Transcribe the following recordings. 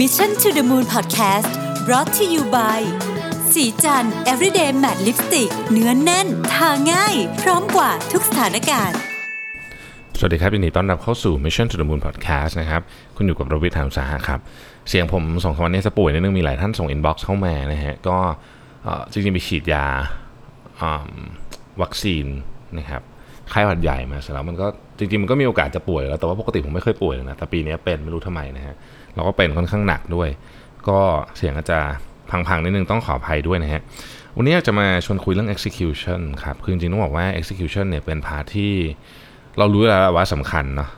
Mission to the Moon Podcast brought to you by ศรีจันทร์ everyday matte lipstick เนื้อแน่น ทาง่าย พร้อมกับทุกสถานการณ์ สวัสดีครับยินดีต้อนรับเข้าสู่ Mission to the Moon Podcast นะครับ คุณอยู่กับรวิศ หาญอุตสาหะครับ เสียงผมสองสามวันนี้จะป่วยนิดนึงมีหลายท่านส่ง inbox เข้ามานะฮะ ก็จริงๆ ไปฉีดยาวัคซีนนะครับ ไข้หวัดใหญ่มาเสร็จแล้วมันก็จริงๆมันก็มีโอกาสจะป่วยแล้วแต่ว่าปกติผมไม่เคยป่วยเลยนะแต่ปีนี้เป็นไม่รู้ทำไมนะฮะเราก็เป็นค่อนข้างหนักด้วย ก็เสียงอาจจะพังๆนิดนึงต้องขออภัยด้วยนะฮะวันนี้จะมาชวนคุยเรื่อง execution ครับคือจริงๆต้องบอกว่า execution เนี่ยเป็นพาร์ทที่เรารู้แล้วว่าสำคัญเนาะ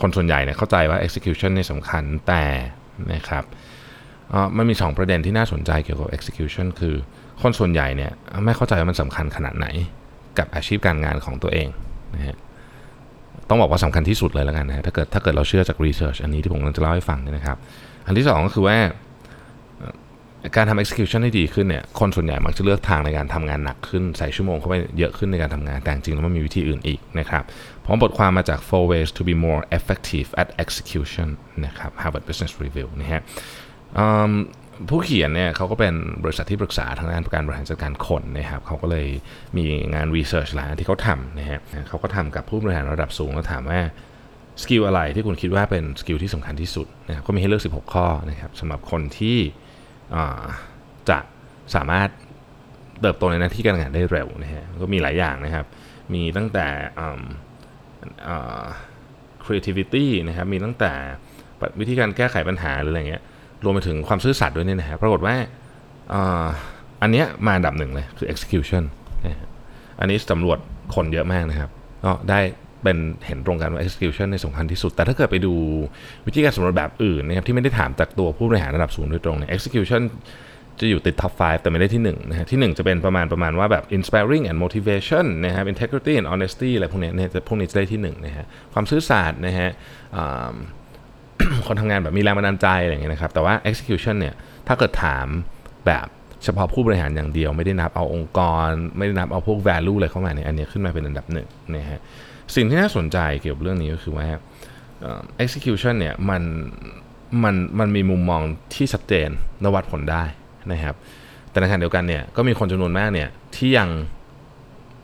คนส่วนใหญ่เนี่ยเข้าใจว่า execution เนี่ยสำคัญแต่นะครับเอ่มันมี 2 ประเด็นที่น่าสนใจเกี่ยวกับ execution คือคนส่วนใหญ่เนี่ยไม่เข้าใจว่ามันสำคัญขนาดไหนกับอาชีพการงานของตัวเอง นะฮะต้องบอกว่าสำคัญที่สุดเลยแล้วกันนะฮะถ้าเกิดถ้าเกิดเราเชื่อจาก research อันนี้ที่ผมกำลังจะเล่าให้ฟังเนี่ยนะครับ อันที่สองก็คือว่าการทำ execution ให้ดีขึ้นเนี่ยคนส่วนใหญ่มักจะเลือกทางในการทำงานหนักขึ้น ใส่ชั่วโมงเข้าไปเยอะขึ้นในการทำงาน แต่จริงแล้วมันมีวิธีอื่นอีกนะครับพร้อมบทความมาจาก four ways to be more effective at execution นะครับ Harvard Business Review นะฮะ ผู้เขียนเนี่ยเขาก็เป็นบริษัทที่ปรึกษาทางด้านการบริหารจัดการคนนะครับเขาก็เลยมีงาน research หลายอันที่เขาทำนะฮะเขาก็ทำกับผู้บริหารระดับสูงแล้วถามว่า skill อะไรที่คุณคิดว่าเป็น skill ที่สำคัญที่สุดนะครับก็มีให้เลือก 16 ข้อนะครับสำหรับคนที่จะสามารถเติบโตในหน้าที่การงานได้เร็วนะฮะก็มีหลายอย่างนะครับ มีตั้งแต่ creativity นะครับมีตั้งแต่วิธีการแก้ไขปัญหาหรืออะไรเงี้ย รวมไปถึงความซื่อสัตย์ด้วยเนี่ยนะฮะปรากฏว่าอันเนี้ยมาอันดับหนึ่งเลยคือ execution นะอันนี้สำรวจคนเยอะมากนะครับก็ได้เป็นเห็นตรงกันว่า execution ในสำคัญที่สุด แต่ถ้าเกิดไปดูวิธีการสำรวจแบบอื่นนะครับที่ไม่ได้ถามจากตัวผู้บริหารระดับสูงโดยตรงเนี่ย execution จะอยู่ติด top 5 แต่ไม่ได้ที่1นะฮะที่ 1 จะเป็นประมาณประมาณว่าแบบ inspiring and motivation นะครับ integrity and honesty อะไรพวกเนี้ยเนี่ยจะพวกนี้จะได้ที่1นะฮะความซื่อสัตย์นะฮะ คนทำงานแบบมีแรงบันดาลใจอะไรอย่างเงี้ยนะครับแต่ว่า execution เนี่ยถ้าเกิดถามแบบเฉพาะผู้บริหารอย่างเดียว ไม่ได้นับเอาองค์กร ไม่ได้นับเอาพวก value อะไรเข้ามาเนี่ยอันเนี้ยขึ้นมาเป็นอันดับหนึ่งนะฮะสิ่งที่น่าสนใจเกี่ยวกับเรื่องนี้ก็คือว่าเอ่อ execution เนี่ยมันมันมันมีมุมมองที่ชัดเจนและวัดผลได้นะครับแต่ในขณะเดียวกันเนี่ยก็มีคนจำนวนมากเนี่ยที่ยัง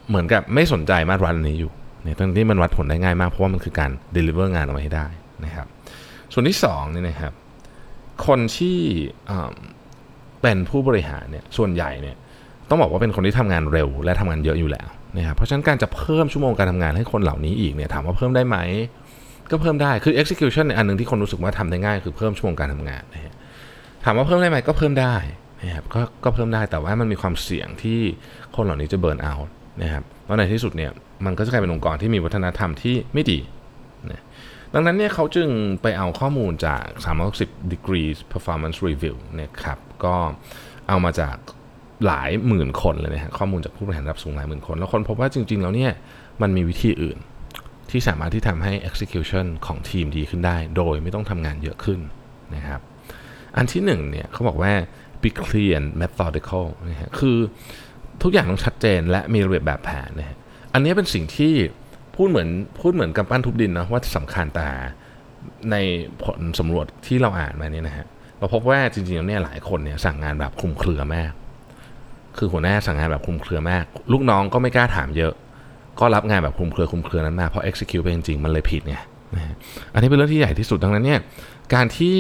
เหมือนกับไม่สนใจมาตรวัดอันนี้อยู่เนี่ยทั้งที่มันวัดผลได้ง่ายมากเพราะว่ามันคือการ deliver งานออกมาให้ได้นะครับ ส่วนที่สองเนี่ยนะครับ คนที่เป็นผู้บริหารเนี่ยส่วนใหญ่เนี่ยต้องบอกว่าเป็นคนที่ทำงานเร็วและทำงานเยอะอยู่แล้วนะครับเพราะฉะนั้นการจะเพิ่มชั่วโมงการทำงานให้คนเหล่านี้อีกเนี่ยถามว่าเพิ่มได้ไหมก็เพิ่มได้คือ execution เนี่ยอันหนึ่งที่คนรู้สึกว่าทำได้ง่าย คือเพิ่มชั่วโมงการทำงานนะฮะถามว่าเพิ่มได้ไหมก็เพิ่มได้นะครับก็ก็เพิ่มได้แต่ว่ามันมีความเสี่ยงที่คนเหล่านี้จะเบิร์นเอาท์นะครับแล้วในที่สุดเนี่ยมันก็จะกลายเป็นองค์กรที่มีวัฒนธรรมที่ไม่ดี ดังนั้นเนี่ยเขาจึงไปเอาข้อมูลจาก 360 degrees performance review นะครับ ก็เอามาจากหลายหมื่นคนเลยนะฮะข้อมูลจากผู้บริหารระดับสูงหลายหมื่นคน แล้วคนพบว่าจริง ๆ แล้วเนี่ยมันมีวิธีอื่น ที่สามารถที่ทำให้ execution ของทีมดีขึ้นได้ โดยไม่ต้องทำงานเยอะขึ้นนะครับ อันที่หนึ่งเนี่ยเขาบอกว่า be clear and methodical นะฮะคือทุกอย่างต้องชัดเจนและมีระเบียบแบบแผนนะฮะอันนี้เป็นสิ่งที่ พูดเหมือนพูดเหมือนกับปั้นทุบดินนะว่าสำคัญแต่ในผลสำรวจที่เราอ่านมาเนี่ยนะฮะเราพบว่าจริงๆแล้วเนี่ยหลายคนเนี่ยสั่งงานแบบคลุมเครือมาก คือหัวหน้าสั่งงานแบบคลุมเครือมาก ลูกน้องก็ไม่กล้าถามเยอะ ก็รับงานแบบคลุมเครือคลุมเครือนั้นมาเพราะ execute ไปจริงๆมันเลยผิดไงนะฮะอันนี้เป็นเรื่องที่ใหญ่ที่สุดดังนั้นเนี่ยการที่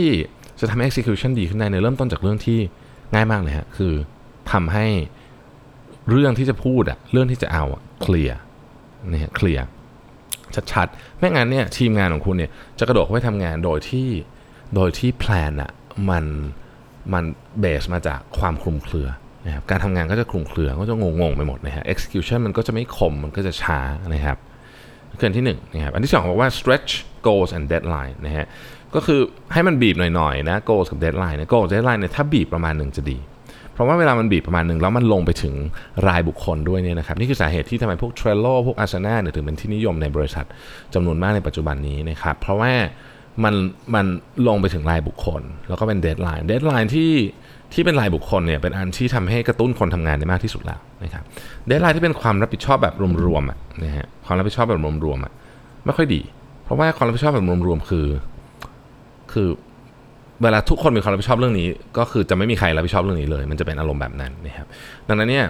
จะทำให้ execution ดีขึ้นได้เนี่ยเริ่มต้นจากเรื่องที่ง่ายมากเลยฮะคือทำให้เรื่องที่จะพูดอะเรื่องที่จะเอาเคลียร์นะฮะเคลียร์ ชัดๆ ไม่งั้นเนี่ยทีมงานของคุณเนี่ยจะกระโดดเข้าไปทำงานโดยที่โดยที่แพลนอะมันมันเบสมาจากความคลุมเครือนะครับการทำงานก็จะคลุมเครือก็จะงงๆไปหมดนะฮะ execution มันก็จะไม่คมมันก็จะช้านะครับเกินที่หนึ่งนะครับอันที่สองบอกว่า stretch goals and deadline นะฮะก็คือให้มันบีบหน่อยๆนะ goals กับ deadline นะ goals deadline เนี่ยถ้าบีบประมาณหนึ่งจะดี ราะว่าเวลามันบีบประมาณหนึ่งแล้วมันลงไปถึงรายบุคคลด้วยเนี่ยนะครับนี่คือสาเหตุที่ทำไมพวก Trello พวก Asana เนี่ยถึงเป็นที่นิยมในบริษัทจำนวนมากในปัจจุบันนี้นะครับเพราะว่ามันมันลงไปถึงรายบุคคล แล้วก็เป็นเด a ไลน์เด a ไลน์ที่ที่เป็นรายบุคคลเนี่ยเป็นอันที่ทำให้กระตุ้นคนทำงานได้มากที่สุดแล้วนะครับเด a ไลน์ที่เป็นความรับผิดชอบแบบรวมๆอะนะฮะความรับผิดชอบแบบรวมๆอะไม่ค่อยดี เพราะว่าความรับผิดชอบแบบรวมๆคือ คือ เวลาทุกคนมีความรับผิดชอบเรื่องนี้ ก็คือจะไม่มีใครรับผิดชอบเรื่องนี้เลย มันจะเป็นอารมณ์แบบนั้นนะครับดังนั้นเนี่ย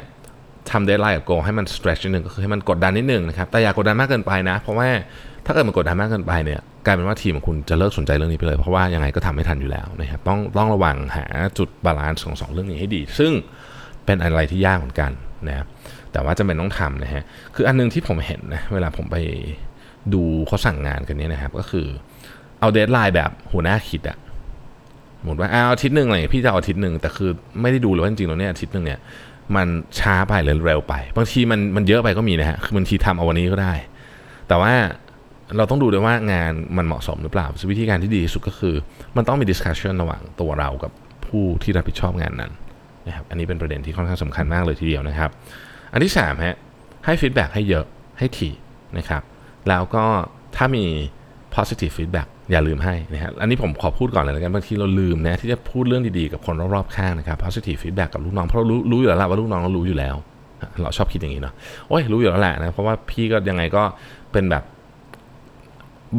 ทำ deadline กับ goal ให้มัน stretch นิดนึงก็คือให้มันกดดันนิดนึงนะครับแต่อย่ากดดันมากเกินไปนะ เพราะว่าถ้าเกิดมันกดดันมากเกินไปเนี่ยกลายเป็นว่าทีมของคุณจะเลิกสนใจเรื่องนี้ไปเลย เพราะว่ายังไงก็ทำไม่ทันอยู่แล้วนะครับต้องต้องระวังหาจุด balance ของสองเรื่องนี้ให้ดี ซึ่งเป็นอะไรที่ยากเหมือนกันนะครับแต่ว่าจำเป็นต้องทำนะฮะคืออันนึงที่ผมเห็นนะเวลาผมไปดูเขาสั่งงานกันเนี่ยนะครับก็คือเอา deadline แบบหัวหน้าคิดอะ สมมติว่าเอาอาทิตย์หนึ่งอะไรพี่จะเอาอาทิตย์หนึ่งแต่คือไม่ได้ดูเลยว่าจริงๆแล้วเนี่ยอาทิตย์หนึ่งเนี่ยมันช้าไปหรือเร็วไป บางทีมันมันเยอะไปก็มีนะฮะคือบางทีทำเอาวันนี้ก็ได้ แต่ว่าเราต้องดูด้วยว่างานมันเหมาะสมหรือเปล่าวิธีการที่ดีที่สุดก็คือ มันต้องมี discussion ระหว่างตัวเรากับผู้ที่รับผิดชอบงานนั้นนะครับอันนี้เป็นประเด็นที่ค่อนข้างสำคัญมากเลยทีเดียวนะครับ อันที่3ฮะให้ feedback ให้เยอะให้ถี่นะครับแล้วก็ถ้ามี positive feedback อย่าลืมให้นะฮะอันนี้ผมขอพูดก่อนเลยแล้วกันบางทีเราลืมนะที่จะพูดเรื่องดีๆกับคนรอบๆข้างนะครับ positive feedback กับลูกน้องเพราะเรารู้รู้อยู่แล้วว่าลูกน้องเรารู้อยู่แล้ว เราชอบคิดอย่างนี้เนาะโอ้ยรู้อยู่แล้วแหละนะเพราะว่าพี่ก็ยังไงก็เป็นแบบ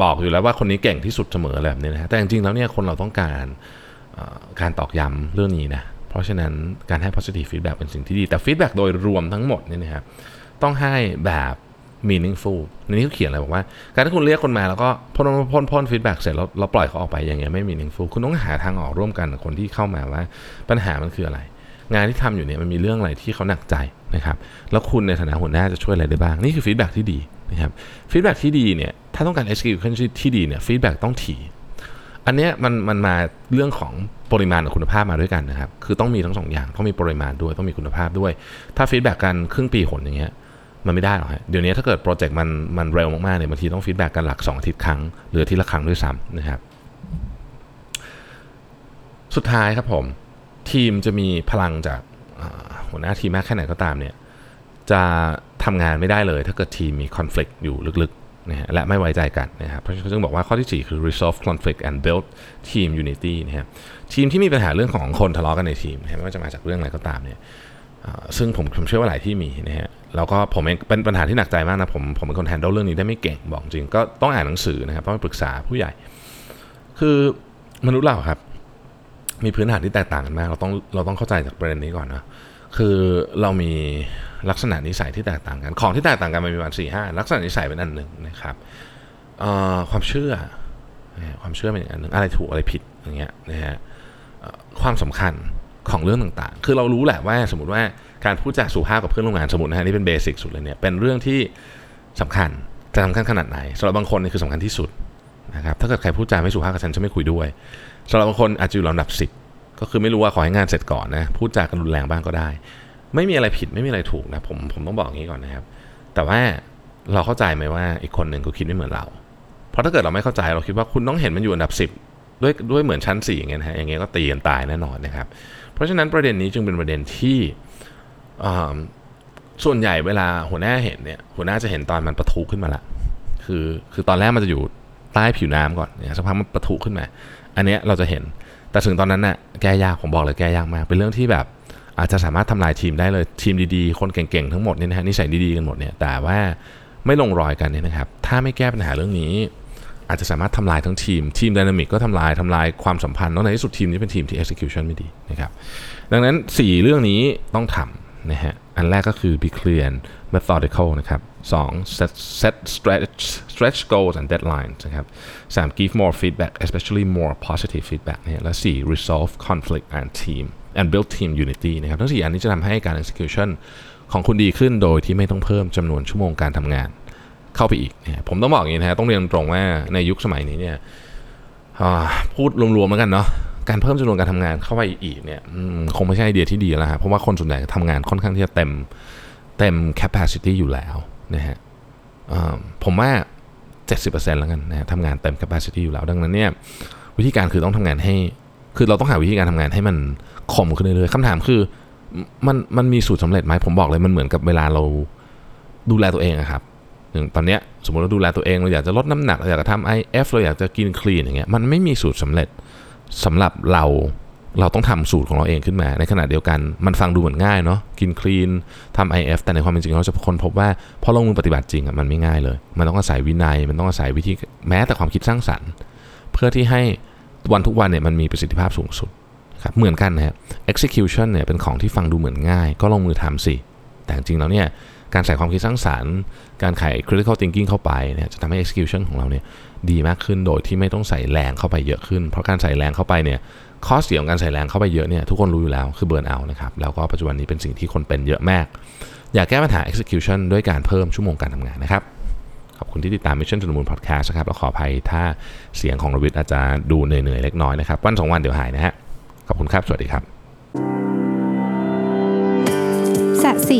บอกอยู่แล้วว่าคนนี้เก่งที่สุดเสมอแบบนี้นะแต่จริงๆแล้วเนี่ยคนเราต้องการการตอกย้ำเรื่องนี้นะเพราะฉะนั้นการให้ positive feedback เป็นสิ่งที่ดีแต่ feedback โดยรวมทั้งหมดเนี่ยนะครับต้องให้แบบ meaningful ในนี้เขาเขียนอะไรบอกว่า การที่คุณเรียกคนมาแล้วก็พ่นพ่นพ่น feedback เสร็จแล้วเราปล่อยเขาออกไปอย่างเงี้ยไม่ meaningful คุณต้องหาทางออกร่วมกันกับคนที่เข้ามาว่าปัญหามันคืออะไร งานที่ทำอยู่เนี่ยมันมีเรื่องอะไรที่เขาหนักใจนะครับแล้วคุณในฐานะหัวหน้าจะช่วยอะไรได้บ้าง นี่คือ feedback ที่ดีนะครับ feedback ที่ดีเนี่ยถ้าต้องการ execution ที่ดีเนี่ย feedback ต้องถี่อันเนี้ยมันมันมาเรื่องของปริมาณกับคุณภาพมาด้วยกันนะครับ คือต้องมีทั้งสองอย่าง ต้องมีปริมาณด้วย ต้องมีคุณภาพด้วย ถ้า feedback กันครึ่งปีหนอย่างเงี้ย มันไม่ได้หรอกฮะเดี๋ยวนี้ถ้าเกิดโปรเจกต์มันมันเร็วมากๆเนี่ยบางทีต้อง feedback กันหลัก2อาทิตย์ครั้งหรือทิตย์ละครั้งด้วยซ้ำนะครับ สุดท้ายครับผม ทีมจะมีพลังจากหัวหน้าทีมมากแค่ไหนก็ตามเนี่ยจะทำงานไม่ได้เลย ถ้าเกิดทีมมีคอน FLICT อยู่ลึกๆนะฮะและไม่ไว้ใจกันนะครับเพราะฉะนั้นบอกว่าข้อที่ 4 คือ resolve conflict and build team unity นะฮะทีมที่มีปัญหาเรื่องของคนทะเลาะกันในทีมนะไม่ว่าจะมาจากเรื่องอะไรก็ตามเนี่ย ซึ่งผมผมเชื่อว่าหลายที่มีนะฮะแล้วก็ผมเองเป็นปัญหาที่หนักใจมากนะผมผมเป็นคนแฮนด์เรื่องนี้ได้ไม่เก่งบอกจริงก็ต้องอ่านหนังสือนะครับต้องไปปรึกษาผู้ใหญ่ คือมนุษย์เราครับ มีพื้นฐานที่แตกต่างกันมาก เราต้องเราต้องเข้าใจจากประเด็นนี้ก่อนนะคือเรามีลักษณะนิสัยที่แตกต่างกัน ของที่แตกต่างกันมันมีประมาณสี่ห้าลักษณะนิสัยเป็นอันหนึ่งนะครับความเชื่อความเชื่อเป็นอันหนึ่งอะไรถูกอะไรผิดอย่างเงี้ยนะฮะความสำคัญ ของเรื่องต่างๆ คือเรารู้แหละว่าสมมติว่าการพูดจาสุภาพกับเพื่อนร่วมงานสมมตินะฮะนี่เป็นเบสิกสุดเลยเนี่ยเป็นเรื่องที่สำคัญจะสำคัญขนาดไหนสำหรับบางคนนี่คือสำคัญที่สุดนะครับถ้าเกิดใครพูดจาไม่สุภาพกับฉันจะไม่คุยด้วยสำหรับบางคนอาจจะอยู่ลำดับสิบก็คือไม่รู้ว่าขอให้งานเสร็จก่อนนะพูดจากันรุนแรงบ้างก็ได้ ไม่มีอะไรผิดไม่มีอะไรถูกนะผมผมต้องบอกอย่างนี้ก่อนนะครับ แต่ว่าเราเข้าใจไหมว่าอีกคนหนึ่งก็คิดไม่เหมือนเรา เพราะถ้าเกิดเราไม่เข้าใจเราคิดว่าคุณต้องเห็นมันอยู่อันดับสิบ ด้วยด้วยเหมือนชั้นสี่อย่างเงี้ยนะฮะอย่างเงี้ยก็ตีกันตายแน่นอนนะครับ เพราะฉะนั้นประเด็นนี้จึงเป็นประเด็นที่ส่วนใหญ่เวลาหัวหน้าเห็นเนี่ยหัวหน้าจะเห็นตอนมันประทุขึ้นมาละคือคือตอนแรกมันจะอยู่ใต้ผิวน้ำก่อนเนี่ยสักพักมันประทุขึ้นมา อันเนี้ยเราจะเห็นแต่ถึงตอนนั้นน่ะแก้ยากผมบอกเลยแก้ยากมาก เป็นเรื่องที่แบบอาจจะสามารถทำลายทีมได้เลยทีมดีๆ คนเก่งๆ ทั้งหมดเนี่ยนะฮะนิสัยดีๆกันหมดเนี่ยแต่ว่าไม่ลงรอยกันเนี่ยนะครับ ถ้าไม่แก้ปัญหาเรื่องนี้ อาจจะสามารถทำลายทั้งทีม ทีมดินามิกก็ทำลายทำลายความสัมพันธ์แล้วในที่สุดทีมนี้เป็นทีมที่ execution ไม่ดีนะครับดังนั้น 4 เรื่องนี้ต้องทำนะฮะอันแรกก็คือ be clear and methodical นะครับสอง set set stretch stretch goals and deadlines นะครับสาม give more feedback especially more positive feedback เนี่ยและสี่ resolve conflict and team and build team unity นะครับทั้งสี่อันนี้จะทำให้การ execution ของคุณดีขึ้นโดยที่ไม่ต้องเพิ่มจำนวนชั่วโมงการทำงาน เข้าไปอีกเนี่ยผมต้องบอกอย่างนี้นะฮะต้องเรียนตรงว่าในยุคสมัยนี้เนี่ยพูดรวมๆแล้วกันเนาะการเพิ่มจำนวนการทำงานเข้าไปอีกเนี่ยคงไม่ใช่ไอเดียที่ดีแล้วครับเพราะว่าคนส่วนใหญ่ทำงานค่อนข้างที่จะเต็มเต็ม capacity อยู่แล้วนะฮะผมว่า 70%แล้วกันนะทำงานเต็ม capacity อยู่แล้ว ดังนั้นเนี่ยวิธีการคือต้องทำงานให้ คือเราต้องหาวิธีการทำงานให้มันคมขึ้นเรื่อยๆคำถามคือมันมันมีสูตรสาเร็จไหมผมบอกเลยมันเหมือนกับเวลาเราดูแลตัวเองอะครับ อย่างตอนเนี้ยสมมติเราดูแลตัวเองเราอยากจะลดน้ำหนักเราอยากจะทำ IF เราอยากจะกินคลีนอย่างเงี้ยมันไม่มีสูตรสำเร็จสำหรับเราเราต้องทำสูตรของเราเองขึ้นมา ในขณะเดียวกันมันฟังดูเหมือนง่ายเนาะกินคลีนทำ IF แต่ในความเป็นจริงเราจะค้นพบว่าพอลงมือปฏิบัติจริงอะมันไม่ง่ายเลย มันต้องอาศัยวินัย มันต้องอาศัยวิธีแม้แต่ความคิดสร้างสรรค์ เพื่อที่ให้วันทุกวันเนี่ยมันมีประสิทธิภาพสูงสุดครับเหมือนกันนะฮะ execution เนี่ยเป็นของที่ฟังดูเหมือนง่าย ก็ลงมือทำสิ แต่จริงแล้วเนี่ย การใส่ความคิดสร้างสารรค์ การไข critical thinking เข้าไปเนี่ยจะทำให้ execution ของเราเนี่ยดีมากขึ้นโดยที่ไม่ต้องใส่แรงเข้าไปเยอะขึ้น เพราะการใส่แรงเข้าไปเนี่ยข้อเสียของการใส่แรงเข้าไปเยอะเนี่ยทุกคนรู้อยู่แล้วคือเบิร์นเอานะครับแล้วก็ปัจจุบันนี้เป็นสิ่งที่คนเป็นเยอะมาก อยากแก้ปัญหา execution ด้วยการเพิ่มชั่วโมงการทำงานนะครับขอบคุณที่ติดตาม Mission to the Moon Podcast นะครับแล้วขออภัยถ้าเสียงของรวิทย์อาจจะดูเหนื่อยๆเล็กน้อยนะครับวันสองวันเดี๋ยวหายนะฮะขอบคุณครับ สวัสดีครับ สัสิ